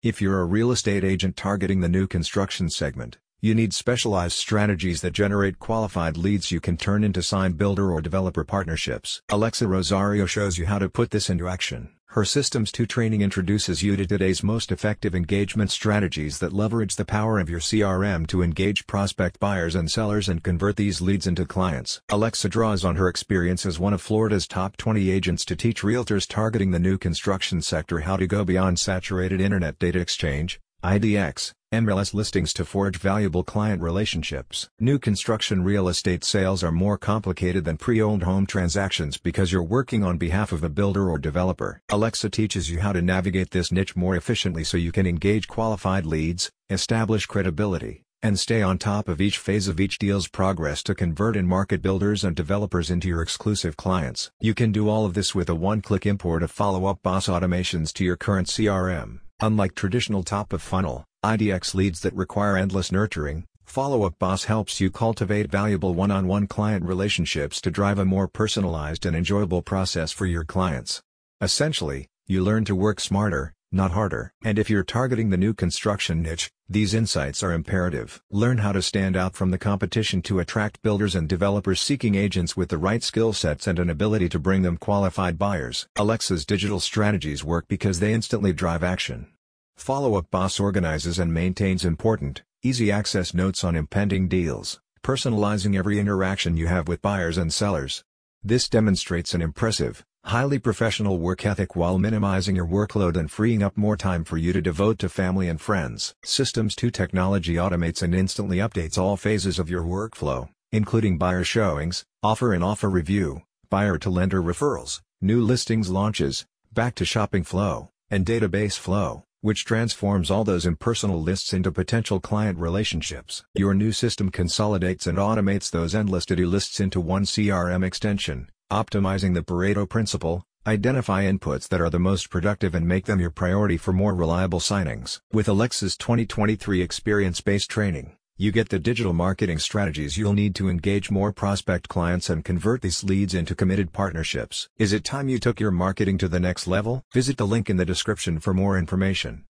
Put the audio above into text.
If you're a real estate agent targeting the new construction segment, you need specialized strategies that generate qualified leads you can turn into signed builder or developer partnerships. Alexa Rosario shows you how to put this into action. Her Systems 2 training introduces you to today's most effective engagement strategies that leverage the power of your CRM to engage prospect buyers and sellers and convert these leads into clients. Alexa draws on her experience as one of Florida's top 20 agents to teach realtors targeting the new construction sector how to go beyond saturated internet data exchange, IDX, MLS listings to forge valuable client relationships. New construction real estate sales are more complicated than pre-owned home transactions because you're working on behalf of a builder or developer. Alexa teaches you how to navigate this niche more efficiently so you can engage qualified leads, establish credibility, and stay on top of each phase of each deal's progress to convert and market builders and developers into your exclusive clients. You can do all of this with a one-click import of Follow Up Boss automations to your current CRM. Unlike traditional top-of-funnel, IDX leads that require endless nurturing, Follow Up Boss helps you cultivate valuable one-on-one client relationships to drive a more personalized and enjoyable process for your clients. Essentially, you learn to work smarter, not harder. And if you're targeting the new construction niche, these insights are imperative. Learn how to stand out from the competition to attract builders and developers seeking agents with the right skill sets and an ability to bring them qualified buyers. Alexa's digital strategies work because they instantly drive action. Follow Up Boss organizes and maintains important, easy access notes on impending deals, personalizing every interaction you have with buyers and sellers. This demonstrates an impressive, highly professional work ethic while minimizing your workload and freeing up more time for you to devote to family and friends. Systems 2 technology automates and instantly updates all phases of your workflow, including buyer showings, offer and offer review, buyer to lender referrals, new listings launches, back to shopping flow, and database flow which transforms all those impersonal lists into potential client relationships. Your new system consolidates and automates those endless to-do lists into one CRM extension, optimizing the Pareto principle, identify inputs that are the most productive and make them your priority for more reliable signings. With Alexa's 2023 experience-based training, you get the digital marketing strategies you'll need to engage more prospect clients and convert these leads into committed partnerships. Is it time you took your marketing to the next level? Visit the link in the description for more information.